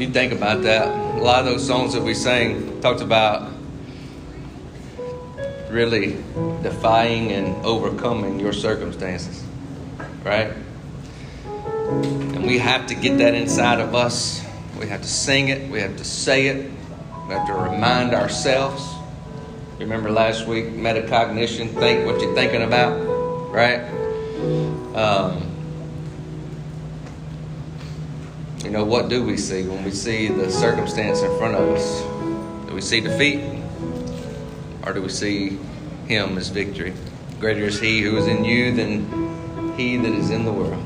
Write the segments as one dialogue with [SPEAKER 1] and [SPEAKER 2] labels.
[SPEAKER 1] You think about that. A lot of those songs that we sang talked about really defying and overcoming your circumstances, right? And we have to get that inside of us. We have to sing it, we have to say it, we have to remind ourselves. Remember last week, metacognition, think what you're thinking about, right? Um, you know, what do we see when we see the circumstance in front of us? Do we see defeat? Or do we see Him as victory? Greater is He who is in you than He that is in the world.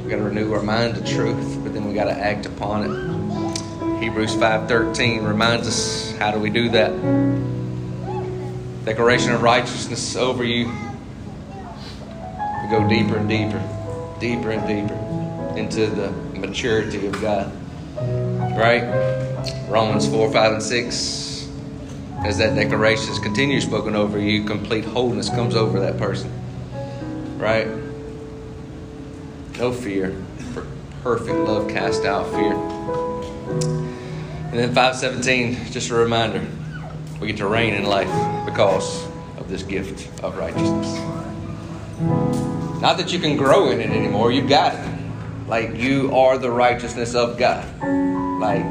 [SPEAKER 1] We've got to renew our mind to truth, but then we got to act upon it. Hebrews 5:13 reminds us how do we do that? Declaration of righteousness over you. We go deeper and deeper, deeper and deeper into the maturity of God. Right? Romans 4, 5, and 6. As that declaration is continued spoken over you, complete wholeness comes over that person. Right? No fear. Perfect love cast out fear. And then 517, just a reminder. We get to reign in life because of this gift of righteousness. Not that you can grow in it anymore, you've got it. Like you are the righteousness of God. Like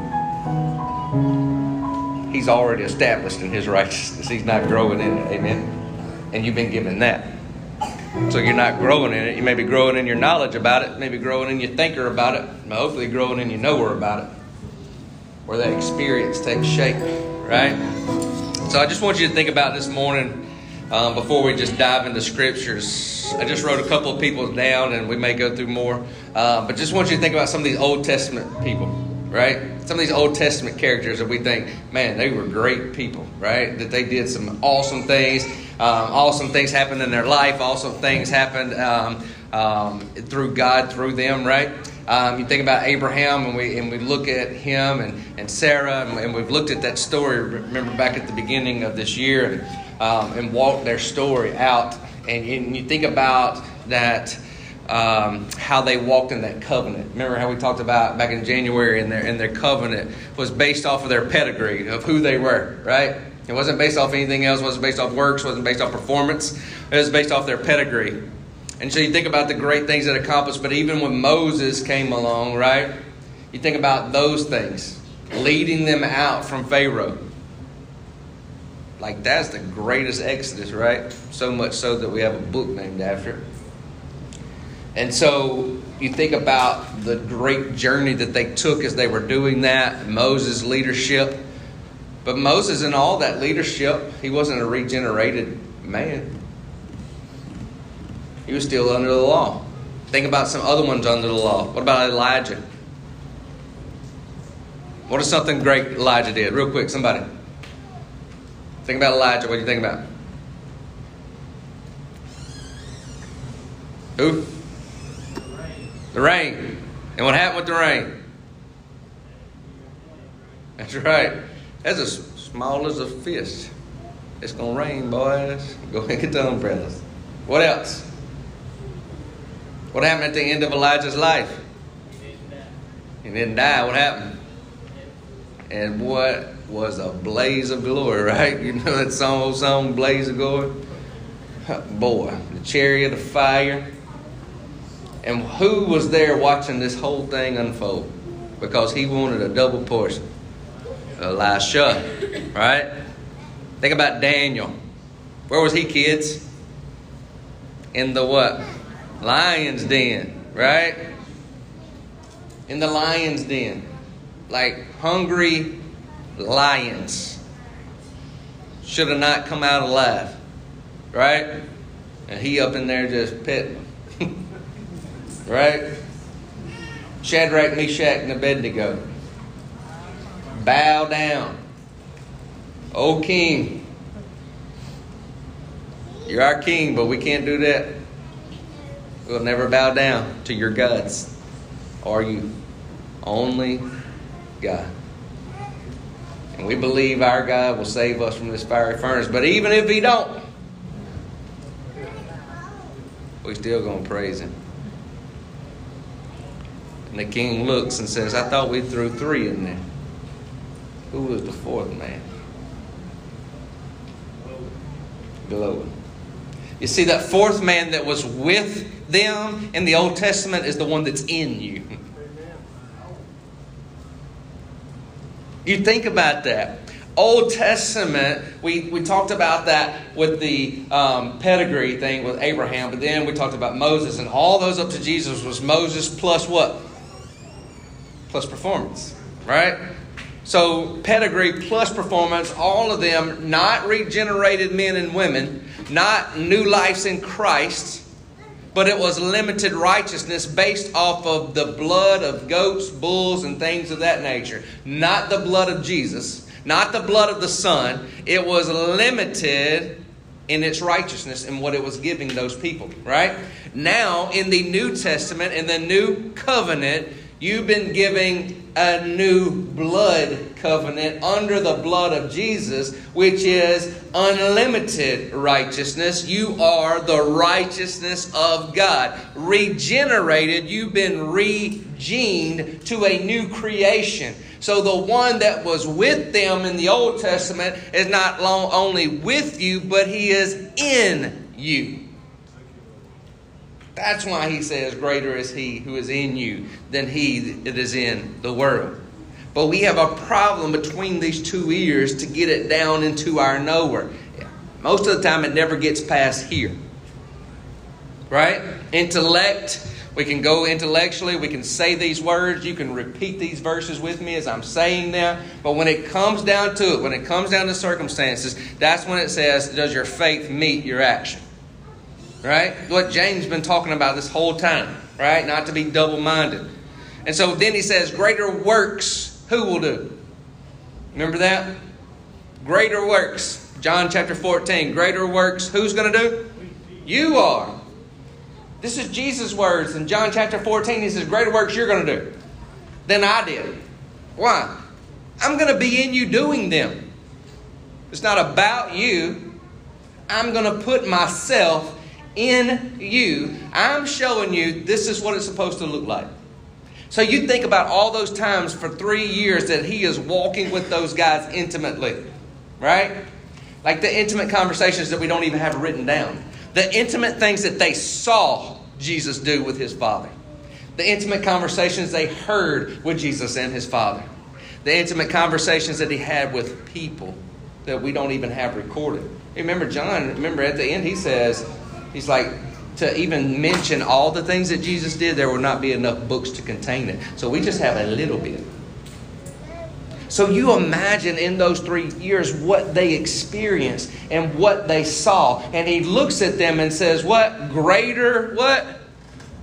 [SPEAKER 1] He's already established in His righteousness. He's not growing in it. Amen. And you've been given that. So you're not growing in it. You may be growing in your knowledge about it, maybe growing in your thinker about it, hopefully growing in your knower about it. Where that experience takes shape, right? So I just want you to think about this morning um, before we just dive into scriptures, I just wrote a couple of people down, and we may go through more. Uh, but just want you to think about some of these Old Testament people, right? Some of these Old Testament characters that we think, man, they were great people, right? That they did some awesome things. Um, awesome things happened in their life. Awesome things happened um, um through God, through them, right? Um, you think about Abraham, and we and we look at him and, and Sarah, and, and we've looked at that story. Remember back at the beginning of this year, um, and walk their story out. And, and you think about that, um, how they walked in that covenant. Remember how we talked about back in January, and their and their covenant was based off of their pedigree of who they were, right? It wasn't based off anything else. It wasn't based off works. It wasn't based off performance. It was based off their pedigree. And so you think about the great things that accomplished. But even when Moses came along, right? You think about those things, leading them out from Pharaoh. Like that's the greatest Exodus, right? So much so that we have a book named after it. And so you think about the great journey that they took as they were doing that, Moses' leadership. But Moses, in all that leadership, he wasn't a regenerated man. He was still under the law. Think about some other ones under the law. What about Elijah? What is something great Elijah did? Real quick, somebody. Think about Elijah. What do you think about? Who? The rain. the rain. And what happened with the rain? That's right. That's as small as a fist. It's going to rain, boys. Go ahead and get the umbrellas. What else? What happened at the end of Elijah's life? He didn't die. He didn't die. What happened? And what was a blaze of glory, right? You know that song, old song, Blaze of Glory? Boy, the chariot of fire. And who was there watching this whole thing unfold? Because he wanted a double portion. Elisha, right? Think about Daniel. Where was he, kids? In the what? Lion's den, right? In the lion's den. Like hungry lions should have not come out alive, right? And he up in there just petting, right? Shadrach, Meshach, and Abednego. Bow down. O king, you're our king, but we can't do that. We'll never bow down to your gods Are you. Only God. And we believe our God will save us from this fiery furnace. But even if He don't, we still gonna praise Him. And the king looks and says, I thought we threw three in there. Who was the fourth man? Glowing. You see, that fourth man that was with them in the Old Testament is the one that's in you. You think about that. Old Testament, we, we talked about that with the um, pedigree thing with Abraham, but then we talked about Moses, and all those up to Jesus was Moses plus what? Plus performance, right? So, pedigree plus performance, all of them not regenerated men and women, not new lives in Christ, but it was limited righteousness based off of the blood of goats, bulls, and things of that nature, not the blood of Jesus not the blood of the Son. It was limited in its righteousness and what it was giving those people, right? Now, in the New Testament, in the new covenant, you've been giving a new blood covenant under the blood of Jesus, which is unlimited righteousness. You are the righteousness of God. Regenerated, you've been regened to a new creation. So the one that was with them in the Old Testament is not long only with you, but he is in you. That's why he says, Greater is he who is in you than he that is in the world. But we have a problem between these two ears to get it down into our knower. Most of the time, it never gets past here. Right? Intellect we can go intellectually, we can say these words, you can repeat these verses with me as I'm saying them. But when it comes down to it, when it comes down to circumstances, that's when it says, Does your faith meet your action? Right? What James been talking about this whole time, right? Not to be double minded. And so then he says, Greater works, who will do? Remember that? Greater works. John chapter 14. Greater works, who's going to do? You are. This is Jesus' words in John chapter 14. He says, Greater works you're going to do than I did. Why? I'm going to be in you doing them. It's not about you. I'm going to put myself in you. I'm showing you this is what it's supposed to look like. So you think about all those times for three years that he is walking with those guys intimately, right? Like the intimate conversations that we don't even have written down. The intimate things that they saw Jesus do with his Father. The intimate conversations they heard with Jesus and his Father. The intimate conversations that he had with people that we don't even have recorded. Remember, John, remember at the end, he says, he's like, to even mention all the things that Jesus did, there will not be enough books to contain it. So we just have a little bit. So you imagine in those three years what they experienced and what they saw. And he looks at them and says, What greater what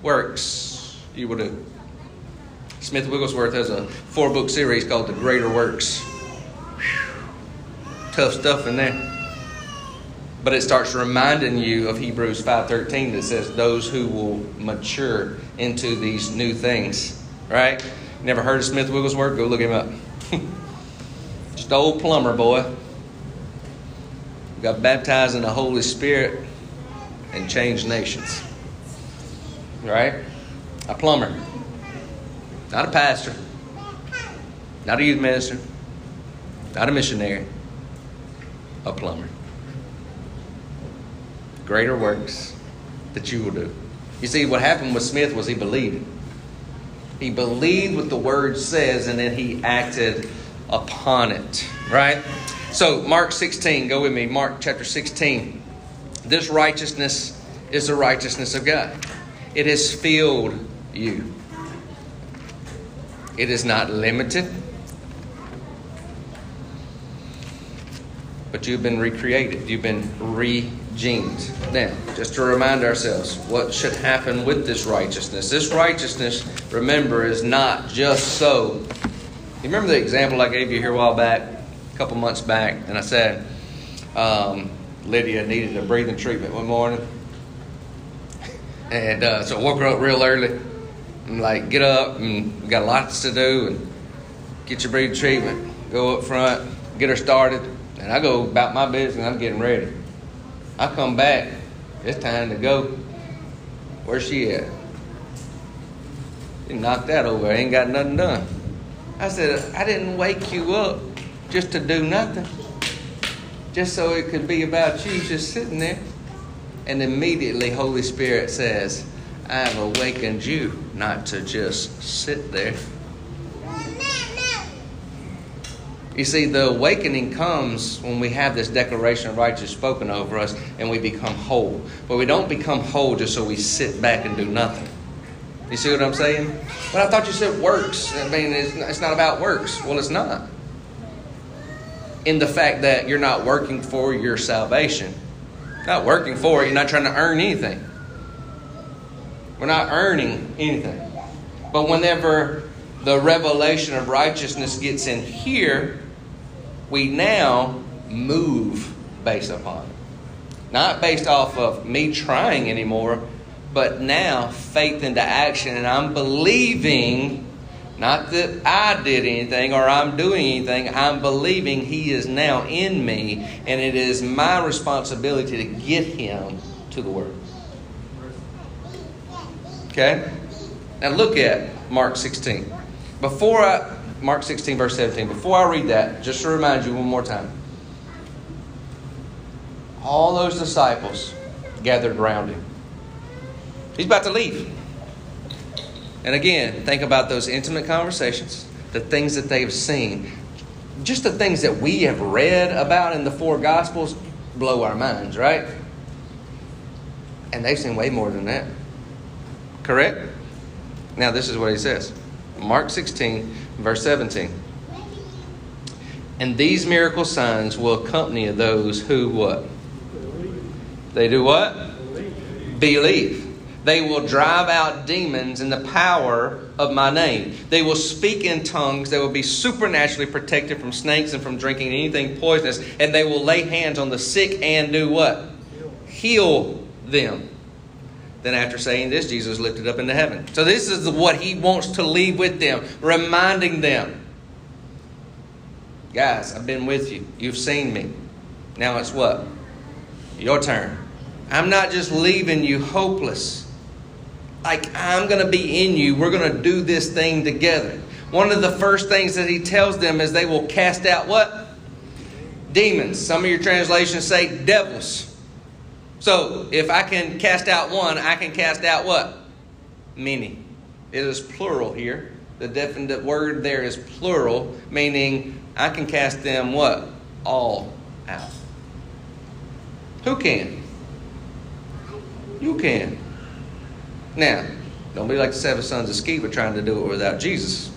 [SPEAKER 1] works you will do? Smith Wigglesworth has a four book series called The Greater Works. Whew. Tough stuff in there. But it starts reminding you of Hebrews 5:13 that says those who will mature into these new things, right? Never heard of Smith Wigglesworth? Go look him up. Just old plumber boy. Got baptized in the Holy Spirit and changed nations. Right? A plumber. Not a pastor. Not a youth minister. Not a missionary. A plumber. Greater works that you will do. You see, what happened with Smith was he believed. He believed what the word says and then he acted upon it. Right? So, Mark 16, go with me. Mark chapter 16. This righteousness is the righteousness of God, it has filled you. It is not limited, but you've been recreated. You've been regened. Now, just to remind ourselves, what should happen with this righteousness? This righteousness, remember, is not just so you remember the example I gave you here a while back, a couple months back, and I said um, Lydia needed a breathing treatment one morning. And uh, so I woke her up real early. and like, get up, and we got lots to do, and get your breathing treatment. Go up front, get her started, and I go about my business. I'm getting ready. I come back. It's time to go. Where's she at? He knocked that over. I ain't got nothing done. I said, I didn't wake you up just to do nothing. Just so it could be about you just sitting there. And immediately Holy Spirit says, I have awakened you not to just sit there. You see, the awakening comes when we have this declaration of righteousness spoken over us and we become whole. But we don't become whole just so we sit back and do nothing. You see what I'm saying? But I thought you said works. I mean, it's not about works. Well, it's not. In the fact that you're not working for your salvation, not working for it, you're not trying to earn anything. We're not earning anything. But whenever the revelation of righteousness gets in here, we now move based upon it. Not based off of me trying anymore, but now faith into action. And I'm believing, not that I did anything or I'm doing anything, I'm believing He is now in me, and it is my responsibility to get Him to the Word. Okay? Now look at Mark 16. Before I, Mark 16, verse 17, before I read that, just to remind you one more time. All those disciples gathered around him. He's about to leave. And again, think about those intimate conversations, the things that they've seen. Just the things that we have read about in the four Gospels blow our minds, right? And they've seen way more than that. Correct? Now, this is what he says Mark 16, verse 17. And these miracle signs will accompany those who what? They do what? Believe. Believe. They will drive out demons in the power of my name. They will speak in tongues. They will be supernaturally protected from snakes and from drinking anything poisonous. And they will lay hands on the sick and do what? Heal them. Then, after saying this, Jesus lifted up into heaven. So, this is what he wants to leave with them, reminding them Guys, I've been with you. You've seen me. Now it's what? Your turn. I'm not just leaving you hopeless. Like, I'm going to be in you. We're going to do this thing together. One of the first things that he tells them is they will cast out what? Demons. Some of your translations say devils. So if I can cast out one, I can cast out what? Many. It is plural here. The definite word there is plural, meaning I can cast them what? All out. Who can? You can. Now, don't be like the seven sons of Sceva trying to do it without Jesus.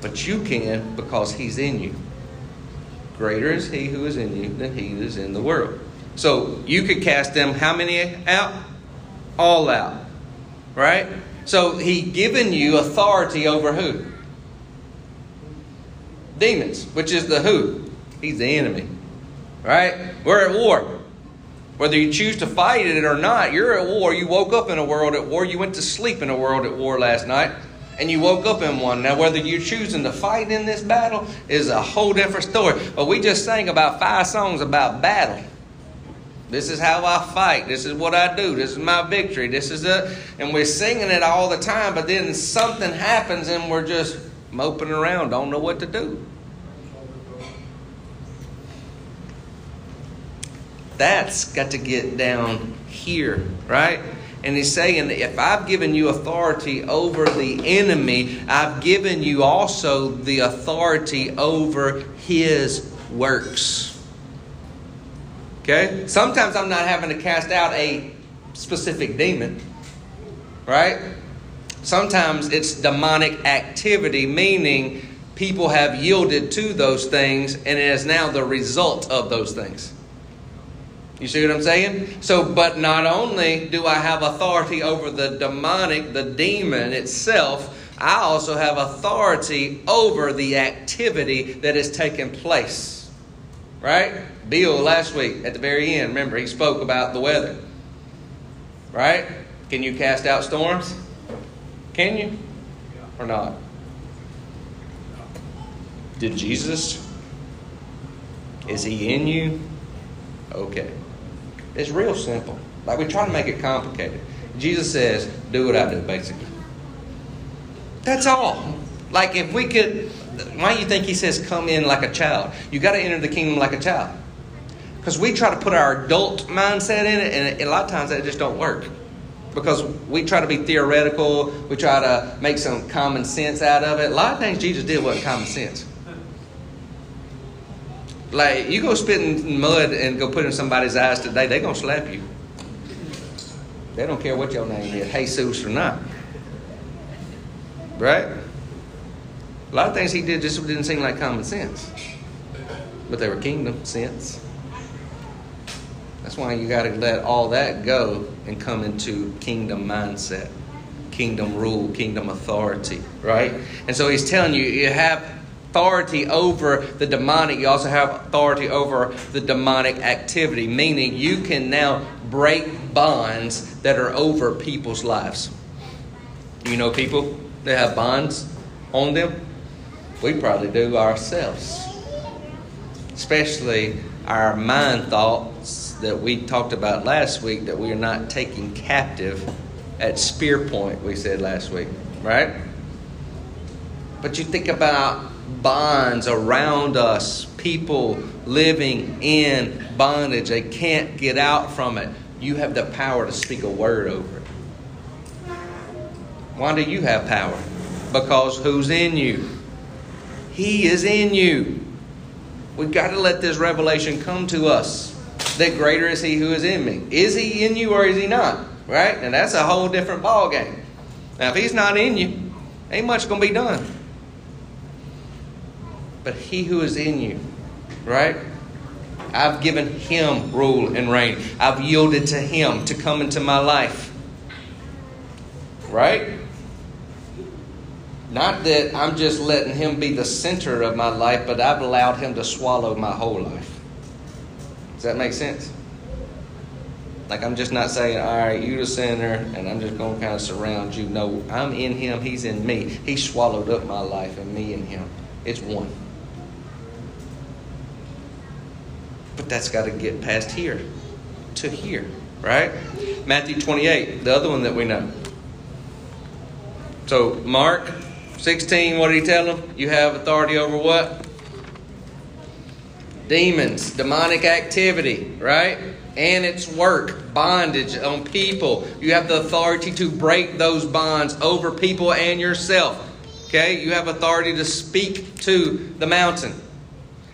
[SPEAKER 1] But you can because he's in you. Greater is he who is in you than he is in the world. So you could cast them how many out? All out. Right? So he given you authority over who? Demons, which is the who? He's the enemy. Right? We're at war. Whether you choose to fight it or not, you're at war. You woke up in a world at war. You went to sleep in a world at war last night and you woke up in one. Now, whether you're choosing to fight in this battle is a whole different story. But we just sang about five songs about battle. This is how I fight. This is what I do. This is my victory. This is it. And we're singing it all the time, but then something happens and we're just moping around, don't know what to do. That's got to get down here, right? And he's saying that if I've given you authority over the enemy, I've given you also the authority over his works. Okay? Sometimes I'm not having to cast out a specific demon, right? Sometimes it's demonic activity, meaning people have yielded to those things and it is now the result of those things. You see what I'm saying? So, but not only do I have authority over the demonic, the demon itself, I also have authority over the activity that is taking place. Right? Bill last week at the very end, remember, he spoke about the weather. Right? Can you cast out storms? Can you? Or not? Did Jesus? Is he in you? Okay. It's real simple. Like we try to make it complicated. Jesus says, do what I do, basically. That's all. Like if we could, why do you think he says, come in like a child? You got to enter the kingdom like a child. Because we try to put our adult mindset in it, and a lot of times that just don't work. Because we try to be theoretical, we try to make some common sense out of it. A lot of things Jesus did wasn't common sense. Like you go spit in mud and go put in somebody's eyes today, they're gonna slap you. They don't care what your name is, Jesus or not. Right? A lot of things he did just didn't seem like common sense. But they were kingdom sense. That's why you got to let all that go and come into kingdom mindset, kingdom rule, kingdom authority, right? And so he's telling you, you have authority over the demonic, you also have authority over the demonic activity, meaning you can now break bonds that are over people's lives. You know people that have bonds on them? We probably do ourselves. Especially our mind thoughts that we talked about last week that we are not taking captive at spear point, we said last week, right? But you think about bonds around us, people living in bondage, they can't get out from it. You have the power to speak a word over it. Why do you have power? Because who's in you? He is in you. We've got to let this revelation come to us that greater is he who is in me. Is he in you or is he not? Right? And that's a whole different ball game. Now, if he's not in you, ain't much going to be done. But he who is in you, right? I've given him rule and reign. I've yielded to him to come into my life. Right? Not that I'm just letting him be the center of my life, but I've allowed him to swallow my whole life. Does that make sense? Like I'm just not saying, all right, you're the center, and I'm just going to kind of surround you. No, I'm in him, he's in me. He swallowed up my life, and me and him. It's one. But that's got to get past here to here, right? Matthew 28, the other one that we know. So, Mark 16, what did he tell them? You have authority over what? Demons, demonic activity, right? And its work, bondage on people. You have the authority to break those bonds over people and yourself. Okay? You have authority to speak to the mountain.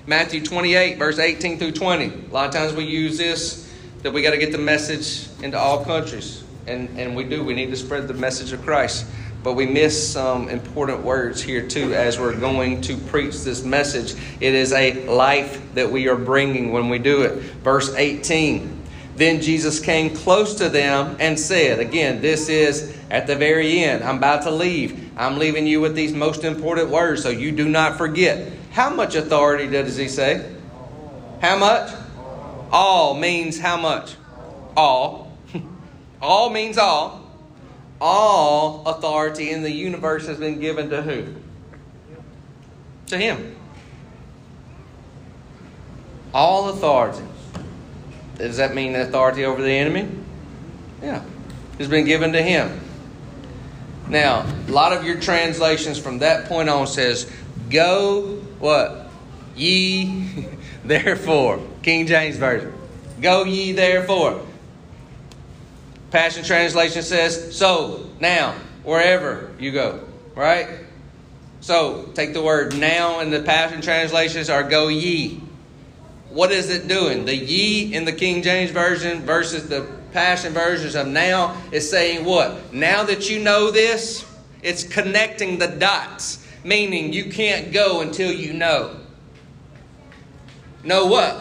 [SPEAKER 1] Matthew 28, verse 18 through 20. A lot of times we use this that we got to get the message into all countries. And, and we do. We need to spread the message of Christ. But we miss some important words here too as we're going to preach this message. It is a life that we are bringing when we do it. Verse 18. Then Jesus came close to them and said, Again, this is at the very end. I'm about to leave. I'm leaving you with these most important words so you do not forget. How much authority does he say? How much? All means how much? All. all means all. All authority in the universe has been given to who? To him. All authority. Does that mean authority over the enemy? Yeah. Has been given to him. Now, a lot of your translations from that point on says, Go what? Ye therefore. King James Version. Go ye therefore. Passion Translation says, so, now, wherever you go. Right? So, take the word now in the Passion Translations are go ye. What is it doing? The ye in the King James Version versus the Passion versions of now is saying what? Now that you know this, it's connecting the dots meaning you can't go until you know. Know what?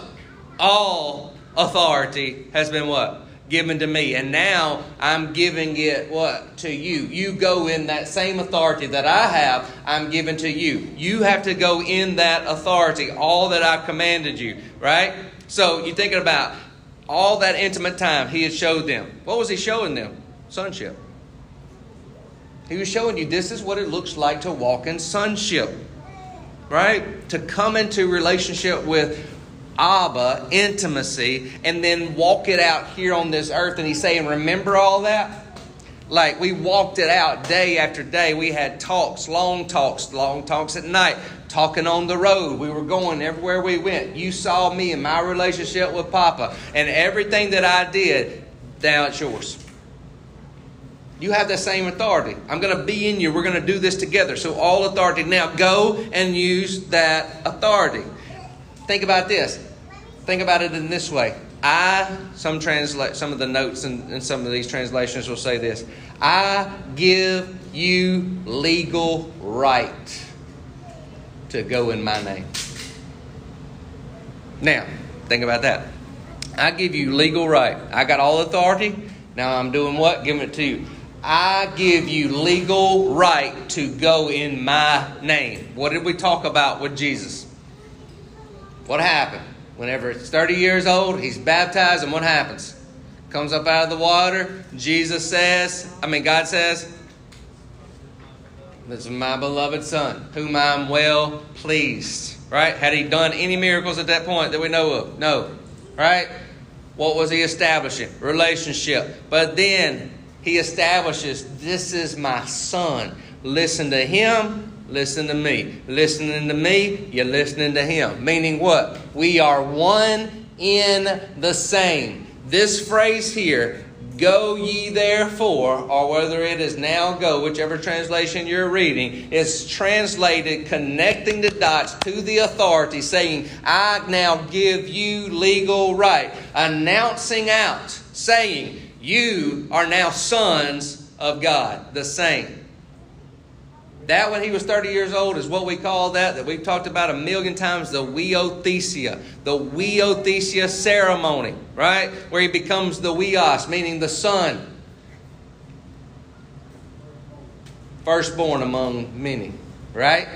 [SPEAKER 1] All authority has been what? Given to me. And now I'm giving it what? To you. You go in that same authority that I have, I'm giving to you. You have to go in that authority, all that I've commanded you, right? So you're thinking about all that intimate time he had showed them. What was he showing them? Sonship. He was showing you this is what it looks like to walk in sonship, right? To come into relationship with Abba, intimacy, and then walk it out here on this earth. And he's saying, Remember all that? Like we walked it out day after day. We had talks, long talks, long talks at night, talking on the road. We were going everywhere we went. You saw me in my relationship with Papa, and everything that I did, now it's yours. You have the same authority. I'm going to be in you. We're going to do this together. So, all authority. Now, go and use that authority. Think about this. Think about it in this way. I, some translate, some of the notes in, in some of these translations will say this I give you legal right to go in my name. Now, think about that. I give you legal right. I got all authority. Now I'm doing what? Giving it to you. I give you legal right to go in my name. What did we talk about with Jesus? What happened? Whenever it's 30 years old, he's baptized, and what happens? Comes up out of the water. Jesus says, I mean, God says, This is my beloved Son, whom I'm well pleased. Right? Had he done any miracles at that point that we know of? No. Right? What was he establishing? Relationship. But then he establishes, This is my Son. Listen to him, listen to me. Listening to me, you're listening to him. Meaning what? We are one in the same. This phrase here, go ye therefore, or whether it is now go, whichever translation you're reading, is translated connecting the dots to the authority, saying, I now give you legal right. Announcing out, saying, You are now sons of God, the same. That when he was 30 years old is what we call that, that we've talked about a million times, the huiothesia, the huiothesia ceremony, right? Where he becomes the huios, meaning the son. Firstborn among many, right?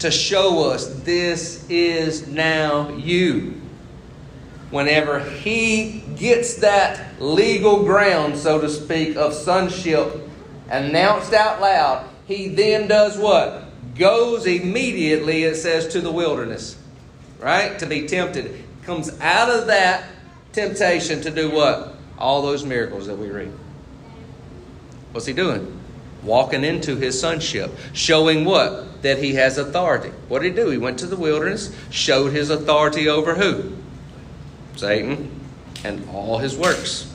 [SPEAKER 1] To show us this is now you. Whenever he gets that legal ground, so to speak, of sonship announced out loud, he then does what? Goes immediately, it says, to the wilderness, right? To be tempted. Comes out of that temptation to do what? All those miracles that we read. What's he doing? Walking into his sonship, showing what? That he has authority. What did he do? He went to the wilderness, showed his authority over who? Satan and all his works.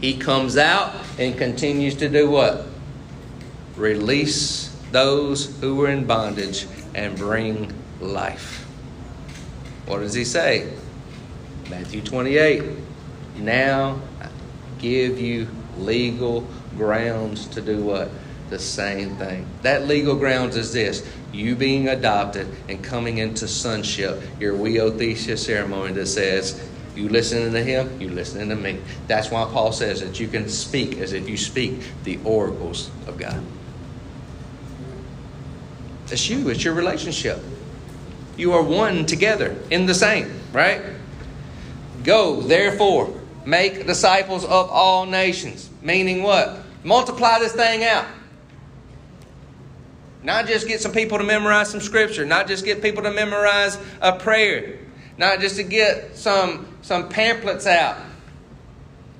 [SPEAKER 1] He comes out and continues to do what? release those who were in bondage, and bring life. What does he say? Matthew 28. Now I give you legal grounds to do what? The same thing. That legal grounds is this you being adopted and coming into sonship, your huiothesia ceremony that says, you listening to him, you listening to me. That's why Paul says that you can speak as if you speak the oracles of God. It's you, it's your relationship. You are one together in the same, right? Go, therefore, make disciples of all nations. Meaning what? Multiply this thing out. Not just get some people to memorize some scripture, not just get people to memorize a prayer, not just to get some, some pamphlets out.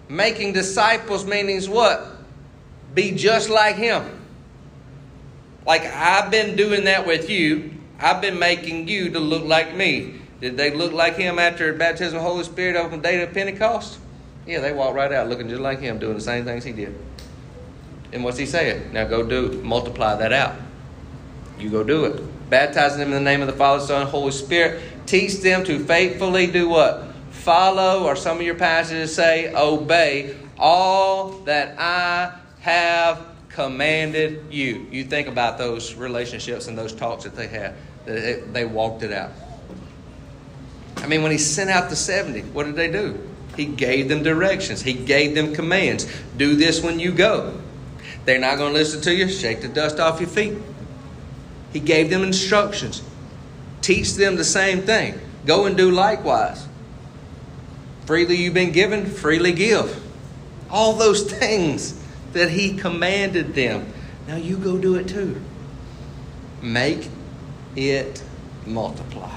[SPEAKER 1] Making disciples means what? Be just like him. Like I've been doing that with you. I've been making you to look like me. Did they look like him after baptism of the Holy Spirit on the day of Pentecost? Yeah, they walked right out looking just like him, doing the same things he did. And what's he saying? Now go do, multiply that out. You go do it. Baptizing them in the name of the Father, Son, Holy Spirit. Teach them to faithfully do what? Follow, or some of your passages say, obey all that I have commanded you. You think about those relationships and those talks that they had. They walked it out. I mean, when he sent out the 70, what did they do? He gave them directions, he gave them commands. Do this when you go. They're not going to listen to you. Shake the dust off your feet. He gave them instructions. Teach them the same thing. Go and do likewise. Freely you've been given, freely give. All those things that He commanded them. Now you go do it too. Make it multiply.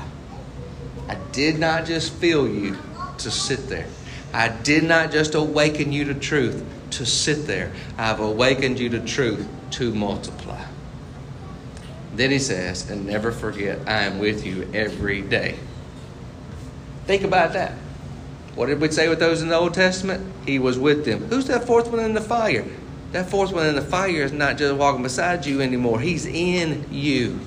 [SPEAKER 1] I did not just fill you to sit there. I did not just awaken you to truth to sit there. I've awakened you to truth to multiply. Then he says, and never forget, I am with you every day. Think about that. What did we say with those in the Old Testament? He was with them. Who's that fourth one in the fire? That fourth one in the fire is not just walking beside you anymore. He's in you.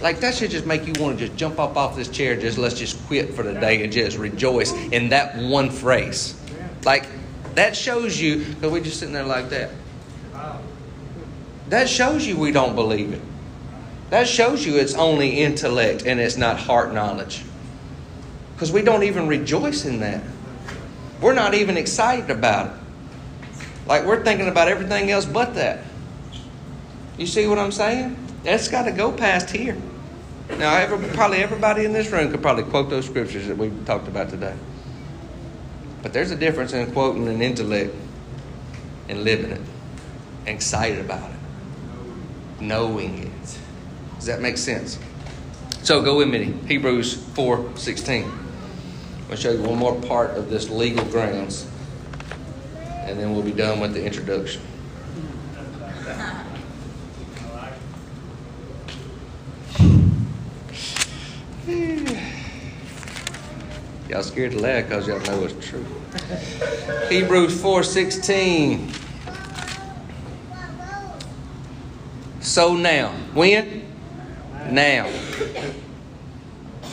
[SPEAKER 1] Like that should just make you want to just jump up off this chair. Just let's just quit for the day and just rejoice in that one phrase. Like that shows you because we're just sitting there like that. That shows you we don't believe it. That shows you it's only intellect and it's not heart knowledge. Because we don't even rejoice in that. We're not even excited about it. Like we're thinking about everything else but that. You see what I'm saying? That's got to go past here. Now, every, probably everybody in this room could probably quote those scriptures that we talked about today. But there's a difference in quoting an intellect and living it, excited about it, knowing it. Does that make sense? So go with me, Hebrews 4 16. I'm going to show you one more part of this legal grounds, and then we'll be done with the introduction. Y'all scared to laugh because y'all know it's true. Hebrews 4:16. So now, when? Now.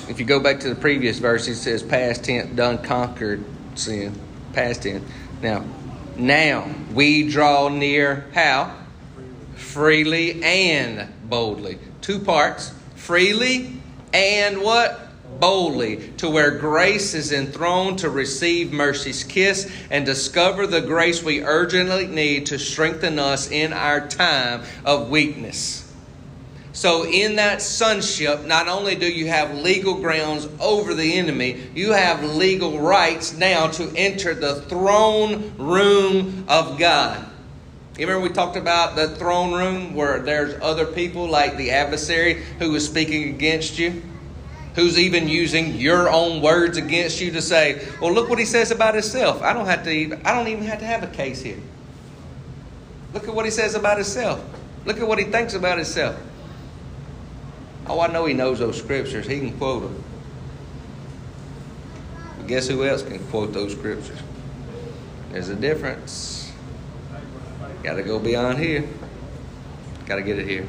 [SPEAKER 1] If you go back to the previous verse, it says past tense, done conquered sin. Past tense. Now, now we draw near how? Freely and boldly. Two parts. Freely and what? Boldly to where grace is enthroned to receive mercy's kiss and discover the grace we urgently need to strengthen us in our time of weakness. So, in that sonship, not only do you have legal grounds over the enemy, you have legal rights now to enter the throne room of God. You remember we talked about the throne room where there's other people like the adversary who is speaking against you? Who's even using your own words against you to say, "Well, look what he says about himself. I don't have to even, I don't even have to have a case here. Look at what he says about himself. Look at what he thinks about himself." Oh, I know he knows those scriptures. He can quote them. But guess who else can quote those scriptures? There's a difference. Got to go beyond here. Got to get it here.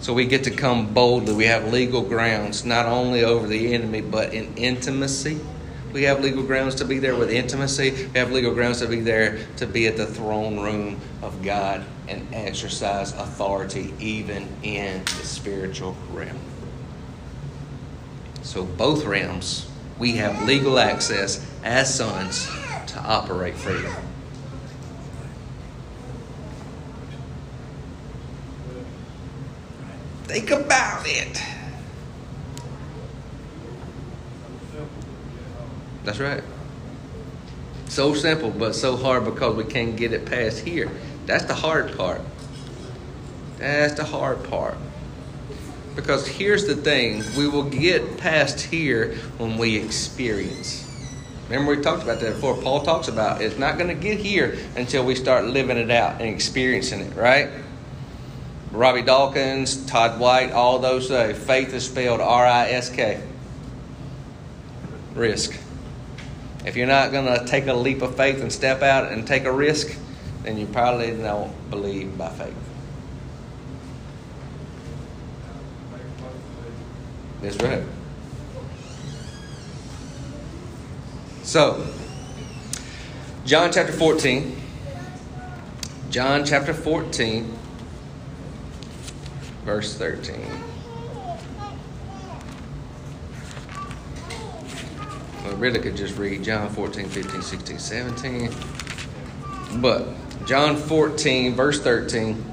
[SPEAKER 1] So we get to come boldly. We have legal grounds, not only over the enemy, but in intimacy. We have legal grounds to be there with intimacy. We have legal grounds to be there to be at the throne room of God and exercise authority even in the spiritual realm. So, both realms, we have legal access as sons to operate freedom. Think about it. That's right. So simple, but so hard because we can't get it past here. That's the hard part. That's the hard part. Because here's the thing we will get past here when we experience. Remember, we talked about that before. Paul talks about it's not going to get here until we start living it out and experiencing it, right? Robby Dawkins, Todd White, all those say faith is spelled R I S K. Risk. If you're not going to take a leap of faith and step out and take a risk, then you probably don't believe by faith. That's right. So, John chapter 14. John chapter 14 verse 13. Well, really could just read John 14, 15, 16, 17. But John 14, verse 13.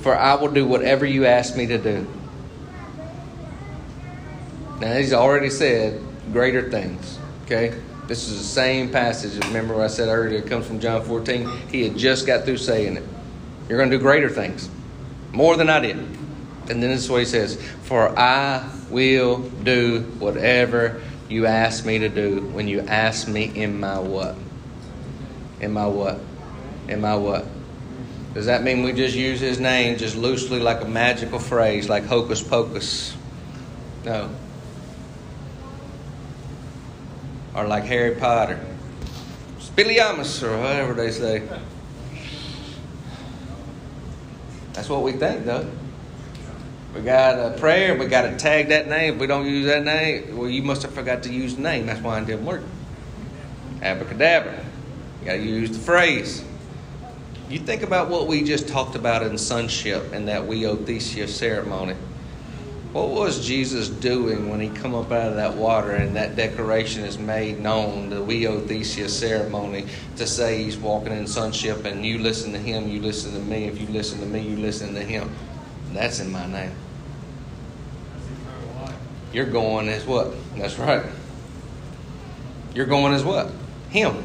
[SPEAKER 1] For I will do whatever you ask me to do. Now, he's already said greater things. Okay? This is the same passage. Remember what I said earlier? It comes from John 14. He had just got through saying it. You're going to do greater things more than I did. And then this is what he says For I will do whatever you ask me to do when you ask me in my what? In my what? In my what? Does that mean we just use his name just loosely like a magical phrase, like hocus pocus? No. Or like Harry Potter. Expelliarmus, or whatever they say. That's what we think, though. We got a prayer, we got to tag that name. If we don't use that name, well, you must have forgot to use the name. That's why it didn't work. Abracadabra. You got to use the phrase. You think about what we just talked about in sonship and that we owe huiothesia ceremony. What was Jesus doing when he come up out of that water and that declaration is made known, the huiothesia ceremony, to say he's walking in sonship and you listen to him, you listen to me. If you listen to me, you listen to him. That's in my name. You're going as what? That's right. You're going as what? Him.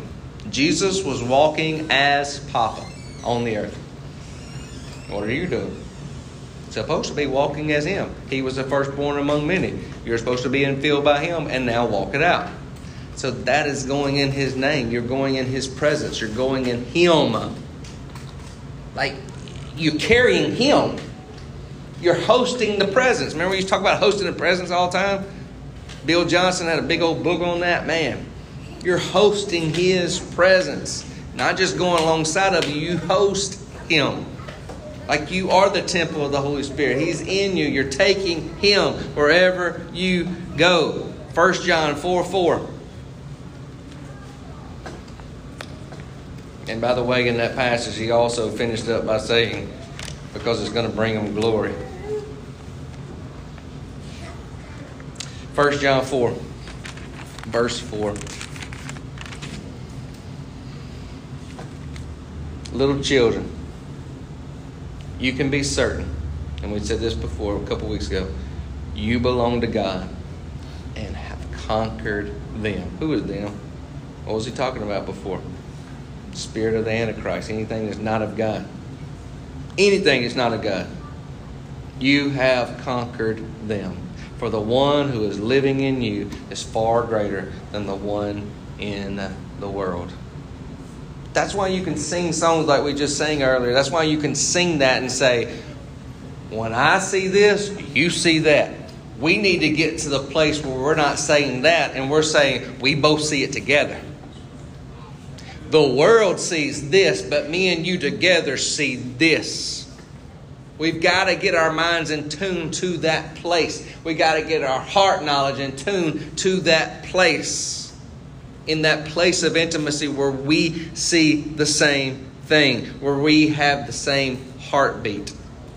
[SPEAKER 1] Jesus was walking as Papa on the earth. What are you doing? Supposed to be walking as him. He was the firstborn among many. You're supposed to be infilled by him and now walk it out. So that is going in his name. You're going in his presence. You're going in him. Like you're carrying him. You're hosting the presence. Remember we used to talk about hosting the presence all the time? Bill Johnson had a big old book on that. Man, you're hosting his presence. Not just going alongside of you, you host him. Like you are the temple of the Holy Spirit. He's in you. You're taking Him wherever you go. 1 John 4 4. And by the way, in that passage, he also finished up by saying, because it's going to bring him glory. 1 John 4, verse 4. Little children you can be certain, and we said this before a couple weeks ago, you belong to God and have conquered them. Who is them? What was he talking about before? Spirit of the Antichrist. Anything that's not of God. Anything that's not of God. You have conquered them. For the one who is living in you is far greater than the one in the world. That's why you can sing songs like we just sang earlier. That's why you can sing that and say, when I see this, you see that. We need to get to the place where we're not saying that and we're saying we both see it together. The world sees this, but me and you together see this. We've got to get our minds in tune to that place. We've got to get our heart knowledge in tune to that place in that place of intimacy where we see the same thing, where we have the same heartbeat.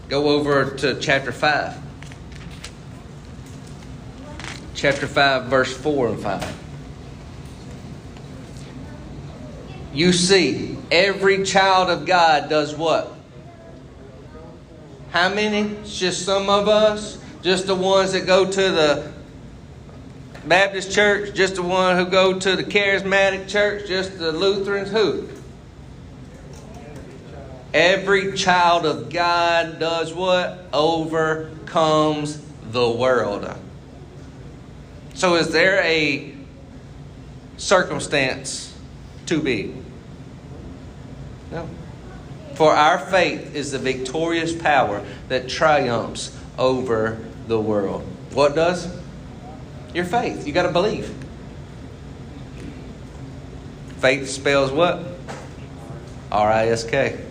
[SPEAKER 1] Go over to chapter 5. Chapter 5, verse 4 and 5. You see, every child of God does what? How many? It's just some of us? Just the ones that go to the Baptist church, just the one who go to the charismatic church, just the Lutherans, who? Every child of God does what? Overcomes the world. So is there a circumstance too big? No. For our faith is the victorious power that triumphs over the world. What does? Your faith. You got to believe. Faith spells what? R I S K.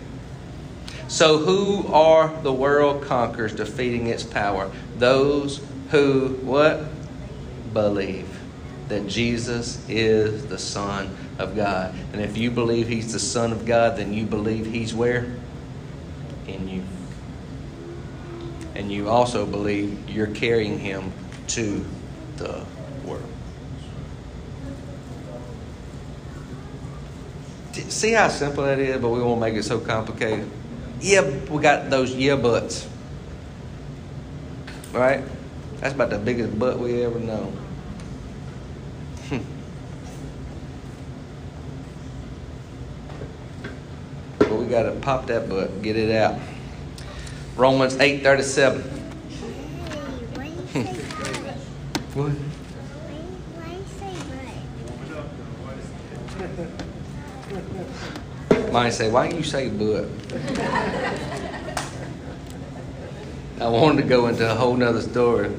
[SPEAKER 1] So, who are the world conquerors defeating its power? Those who what? Believe that Jesus is the Son of God. And if you believe He's the Son of God, then you believe He's where? In you. And you also believe you're carrying Him to the world. See how simple that is, but we won't make it so complicated. Yeah, we got those yeah buts. Right? That's about the biggest butt we ever know. Hmm. but we got to pop that butt, get it out. Romans 8 37. What? Why, you say why don't why you say but? I wanted to go into a whole nother story.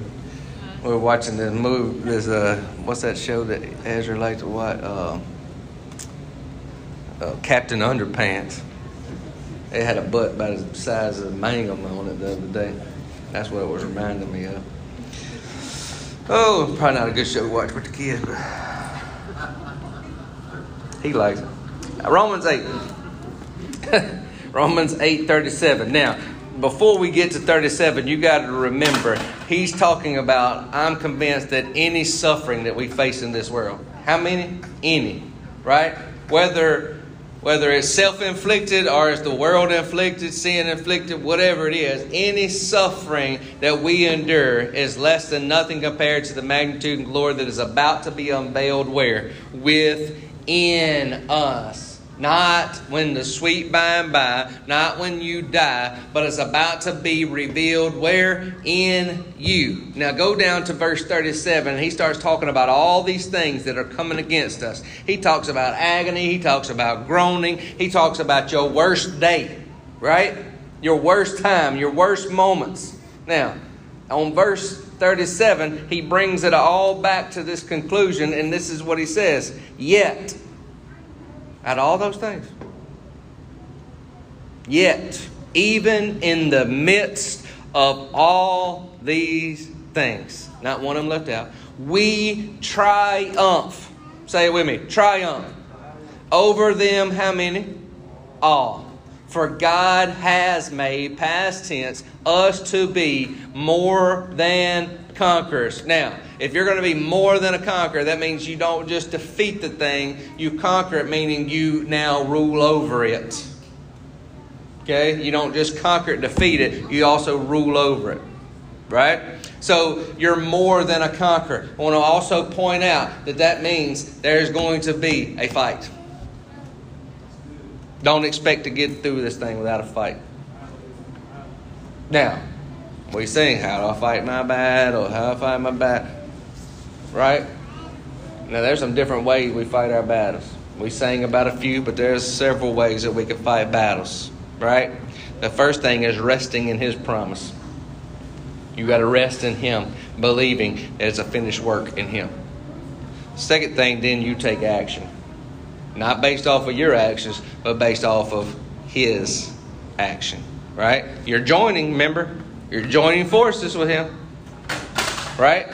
[SPEAKER 1] We are watching this movie, this, uh, what's that show that Ezra likes to watch? Uh, uh, Captain Underpants. It had a butt about the size of a mangum on it the other day. That's what it was reminding me of. Oh, probably not a good show to watch with the kids, but he likes it. Uh, Romans 8. Romans 8 37. Now, before we get to 37, you got to remember, he's talking about, I'm convinced that any suffering that we face in this world, how many? Any, right? Whether whether it's self inflicted or it's the world inflicted, sin inflicted, whatever it is, any suffering that we endure is less than nothing compared to the magnitude and glory that is about to be unveiled where? Within us. Not when the sweet by and by, not when you die, but it's about to be revealed where? In you. Now go down to verse 37, and he starts talking about all these things that are coming against us. He talks about agony, he talks about groaning, he talks about your worst day, right? Your worst time, your worst moments. Now, on verse 37, he brings it all back to this conclusion, and this is what he says Yet, at all those things. Yet, even in the midst of all these things, not one of them left out, we triumph. Say it with me triumph. Over them, how many? All. For God has made, past tense, us to be more than conquerors. Now, if you're going to be more than a conqueror, that means you don't just defeat the thing, you conquer it, meaning you now rule over it. Okay? You don't just conquer it, defeat it, you also rule over it. Right? So you're more than a conqueror. I want to also point out that that means there's going to be a fight. Don't expect to get through this thing without a fight. Now, we sing, How do I fight my battle? How do I fight my battle? Right? Now, there's some different ways we fight our battles. We sang about a few, but there's several ways that we can fight battles. Right? The first thing is resting in His promise. You got to rest in Him, believing that it's a finished work in Him. Second thing, then you take action. Not based off of your actions, but based off of His action. Right? You're joining, remember? You're joining forces with him. Right?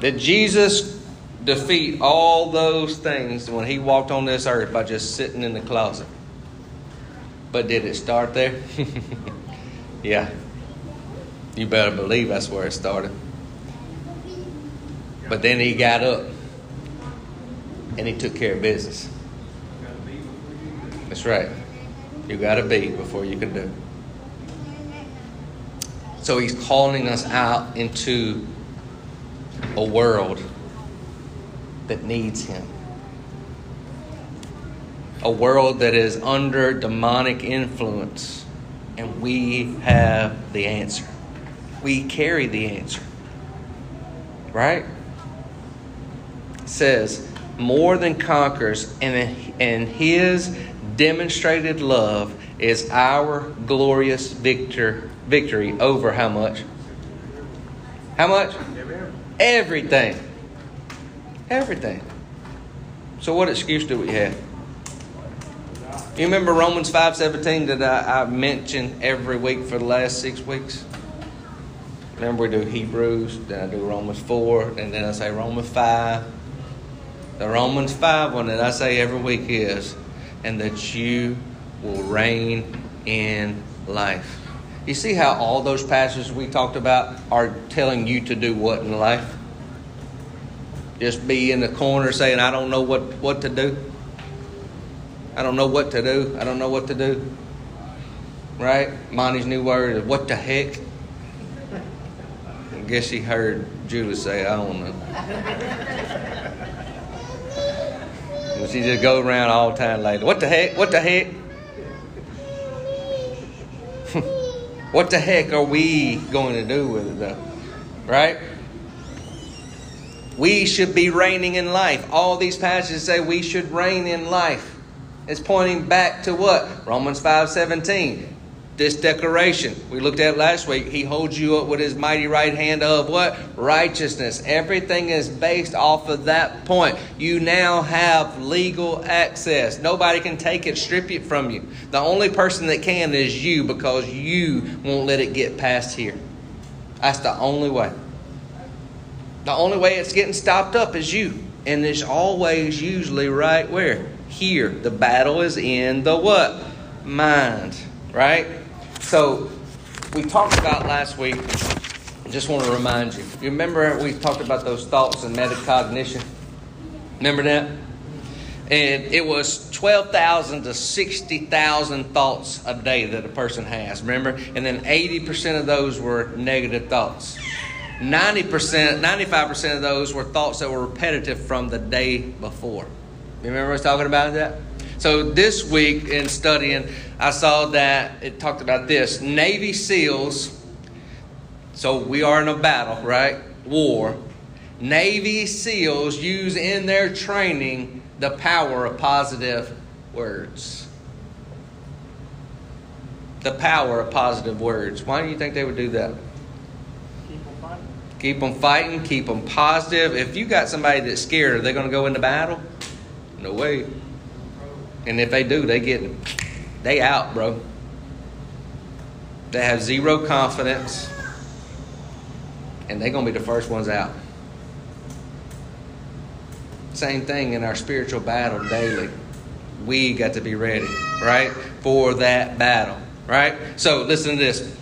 [SPEAKER 1] Did Jesus defeat all those things when he walked on this earth by just sitting in the closet? But did it start there? yeah. You better believe that's where it started. But then he got up and he took care of business. That's right. You got to be before you can do. So he's calling us out into a world that needs him. A world that is under demonic influence, and we have the answer. We carry the answer. Right? It says, more than conquers, and, and his demonstrated love is our glorious victor, victory over how much? How much? Everything. Everything. So what excuse do we have? You remember Romans 5.17 that I, I mentioned every week for the last six weeks? Remember we do Hebrews, then I do Romans 4, and then I say Romans 5. The Romans 5 one that I say every week is, and that you will reign in life. You see how all those passages we talked about are telling you to do what in life? Just be in the corner saying, I don't know what, what to do. I don't know what to do. I don't know what to do. Right? Monty's new word is what the heck? I guess he heard Judas say, I don't know. she just go around all the time later. What the heck? What the heck? What the heck are we going to do with it though? Right? We should be reigning in life. All these passages say we should reign in life. It's pointing back to what? Romans 5 17 this declaration. We looked at last week. He holds you up with his mighty right hand of what? Righteousness. Everything is based off of that point. You now have legal access. Nobody can take it, strip it from you. The only person that can is you because you won't let it get past here. That's the only way. The only way it's getting stopped up is you. And it's always usually right where? Here. The battle is in the what? Mind. Right? So we talked about last week. I just want to remind you. You remember we talked about those thoughts and metacognition? Remember that? And it was 12,000 to 60,000 thoughts a day that a person has, remember? And then 80% of those were negative thoughts. 90%, 95% of those were thoughts that were repetitive from the day before. You remember was talking about that? So this week in studying, I saw that it talked about this Navy SEALs. So we are in a battle, right? War. Navy SEALs use in their training the power of positive words. The power of positive words. Why do you think they would do that? Keep them fighting. Keep them fighting, keep them positive. If you got somebody that's scared, are they going to go into battle? No way. And if they do, they get they out, bro. They have zero confidence. And they're gonna be the first ones out. Same thing in our spiritual battle daily. We got to be ready, right? For that battle. Right? So listen to this.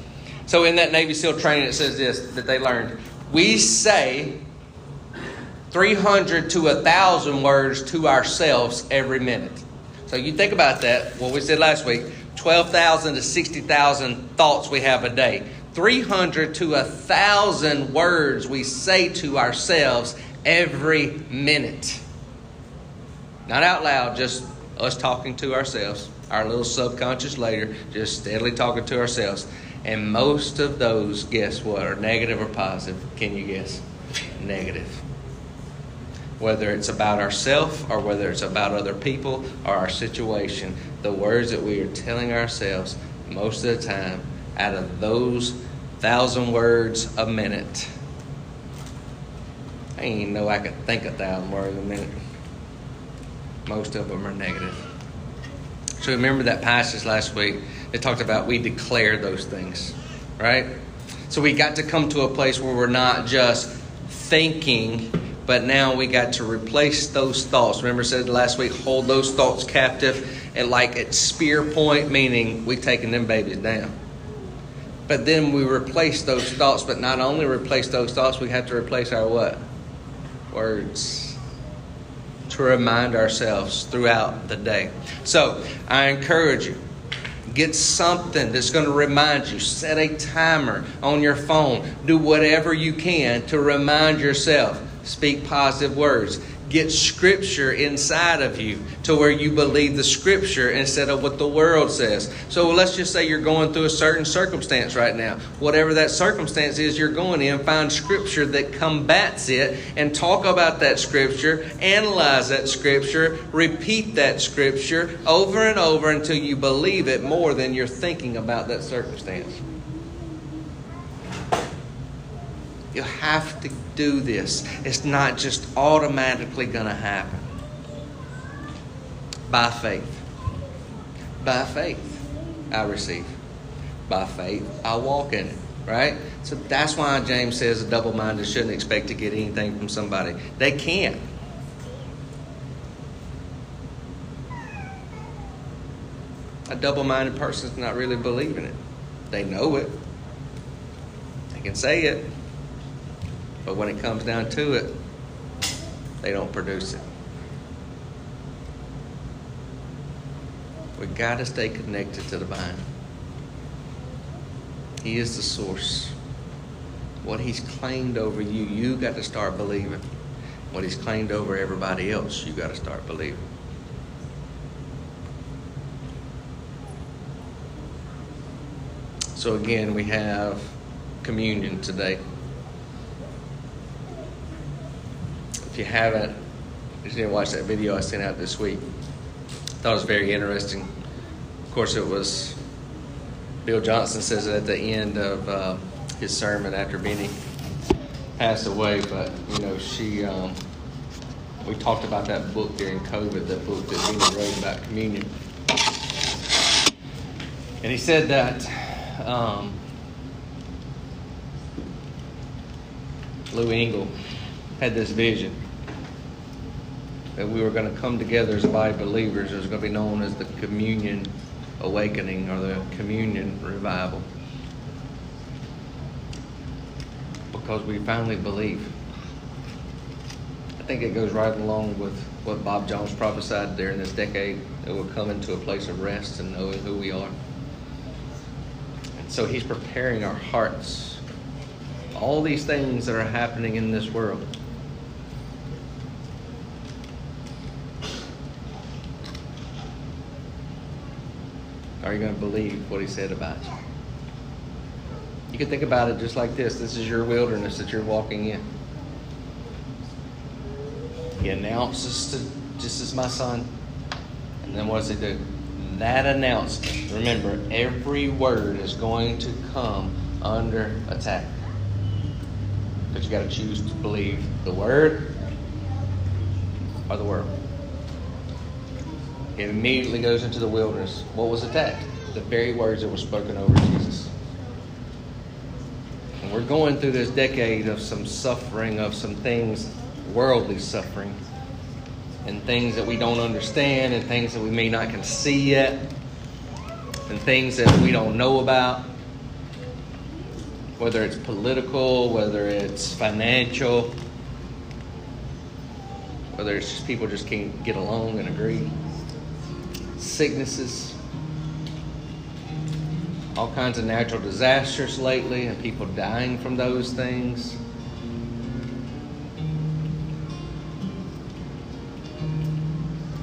[SPEAKER 1] So in that Navy SEAL training, it says this that they learned. We say 300 to 1,000 words to ourselves every minute. So you think about that, what we said last week 12,000 to 60,000 thoughts we have a day. 300 to 1,000 words we say to ourselves every minute. Not out loud, just us talking to ourselves, our little subconscious later, just steadily talking to ourselves. And most of those, guess what, are negative or positive? Can you guess? Negative whether it's about ourselves or whether it's about other people or our situation, the words that we are telling ourselves most of the time, out of those thousand words a minute, I didn't even know I could think a thousand words a minute. Most of them are negative. So remember that passage last week that talked about we declare those things, right? So we got to come to a place where we're not just thinking but now we got to replace those thoughts. Remember, I said last week, hold those thoughts captive, and like at spear point, meaning we taking them babies down. But then we replace those thoughts, but not only replace those thoughts, we have to replace our what? Words. To remind ourselves throughout the day. So I encourage you, get something that's going to remind you. Set a timer on your phone. Do whatever you can to remind yourself speak positive words. Get scripture inside of you to where you believe the scripture instead of what the world says. So let's just say you're going through a certain circumstance right now. Whatever that circumstance is you're going in, find scripture that combats it and talk about that scripture, analyze that scripture, repeat that scripture over and over until you believe it more than you're thinking about that circumstance. You have to do this. It's not just automatically going to happen. By faith. By faith, I receive. By faith, I walk in it. Right? So that's why James says a double minded shouldn't expect to get anything from somebody. They can't. A double minded person is not really believing it. They know it, they can say it, but when it comes down to it, they don't produce it. We've got to stay connected to the vine. He is the source. What He's claimed over you, you got to start believing. What He's claimed over everybody else, you got to start believing. So, again, we have communion today. If you haven't, you didn't watch that video I sent out this week. thought it was very interesting. Of course, it was Bill Johnson says it at the end of uh, his sermon after Beni passed away. But you know, she um, we talked about that book during COVID, that book that Beni wrote about communion, and he said that. Um, Lou Engle had this vision that we were going to come together as a body of believers. Was going to be known as the communion awakening or the communion revival. Because we finally believe. I think it goes right along with what Bob Jones prophesied during this decade that we'll come into a place of rest and knowing who we are. And so he's preparing our hearts. All these things that are happening in this world Are you going to believe what he said about you? You can think about it just like this this is your wilderness that you're walking in. He announces to, just as my son. And then what does he do? That announcement, remember, every word is going to come under attack. But you got to choose to believe the word or the world. He immediately goes into the wilderness. What was attacked? The very words that were spoken over Jesus. And we're going through this decade of some suffering, of some things, worldly suffering, and things that we don't understand, and things that we may not can see yet, and things that we don't know about. Whether it's political, whether it's financial, whether it's just people just can't get along and agree sicknesses, all kinds of natural disasters lately, and people dying from those things.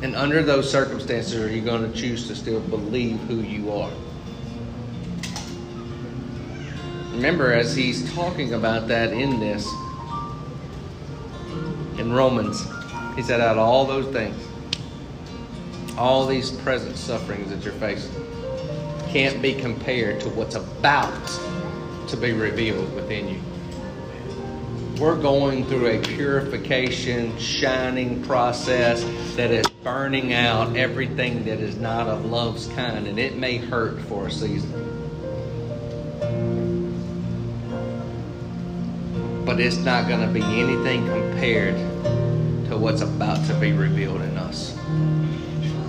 [SPEAKER 1] And under those circumstances, are you going to choose to still believe who you are? Remember, as he's talking about that in this, in Romans, he said, out of all those things, all these present sufferings that you're facing can't be compared to what's about to be revealed within you. We're going through a purification, shining process that is burning out everything that is not of love's kind, and it may hurt for a season. But it's not going to be anything compared to what's about to be revealed in us.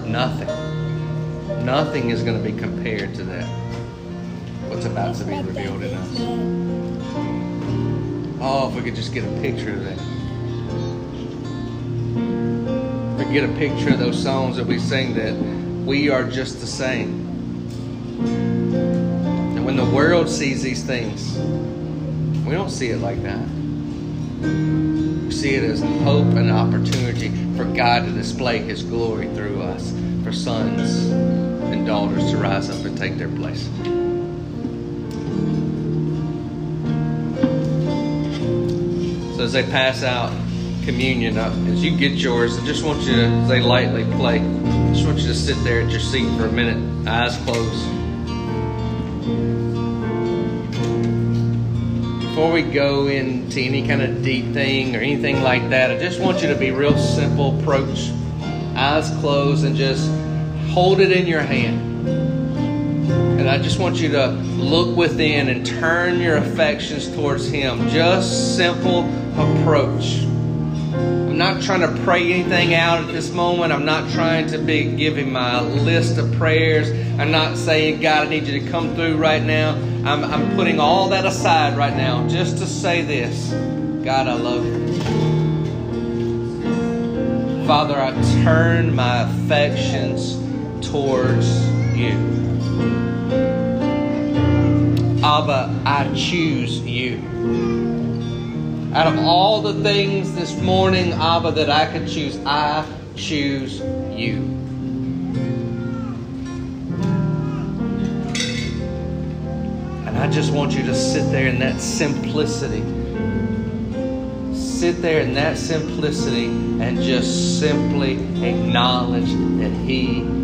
[SPEAKER 1] Nothing. Nothing is going to be compared to that. What's about to be revealed in us. Oh, if we could just get a picture of that. If we get a picture of those songs that we sing that we are just the same. And when the world sees these things, we don't see it like that. We see it as hope and opportunity for God to display His glory through us for sons and daughters to rise up and take their place. So as they pass out communion, uh, as you get yours, I just want you to, as they lightly play, I just want you to sit there at your seat for a minute, eyes closed. Before we go into any kind of deep thing or anything like that, I just want you to be real simple approach eyes closed, and just hold it in your hand. And I just want you to look within and turn your affections towards Him. Just simple approach. I'm not trying to pray anything out at this moment. I'm not trying to be, giving my list of prayers. I'm not saying, God, I need you to come through right now. I'm, I'm putting all that aside right now just to say this God, I love you. Father, I turn my affections towards you. Abba, I choose you. Out of all the things this morning, Abba, that I could choose, I choose you. And I just want you to sit there in that simplicity sit there in that simplicity and just simply acknowledge that He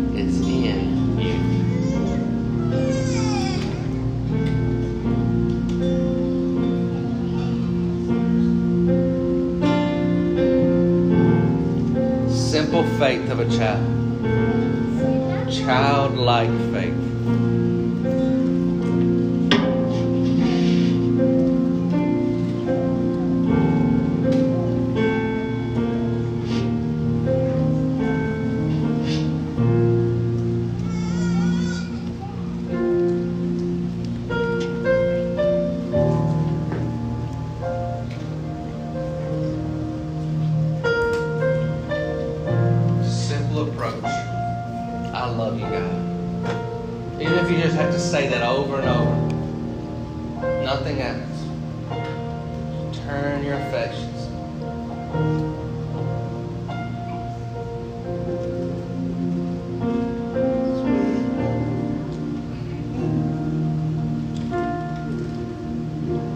[SPEAKER 1] of a child. Childlike faith.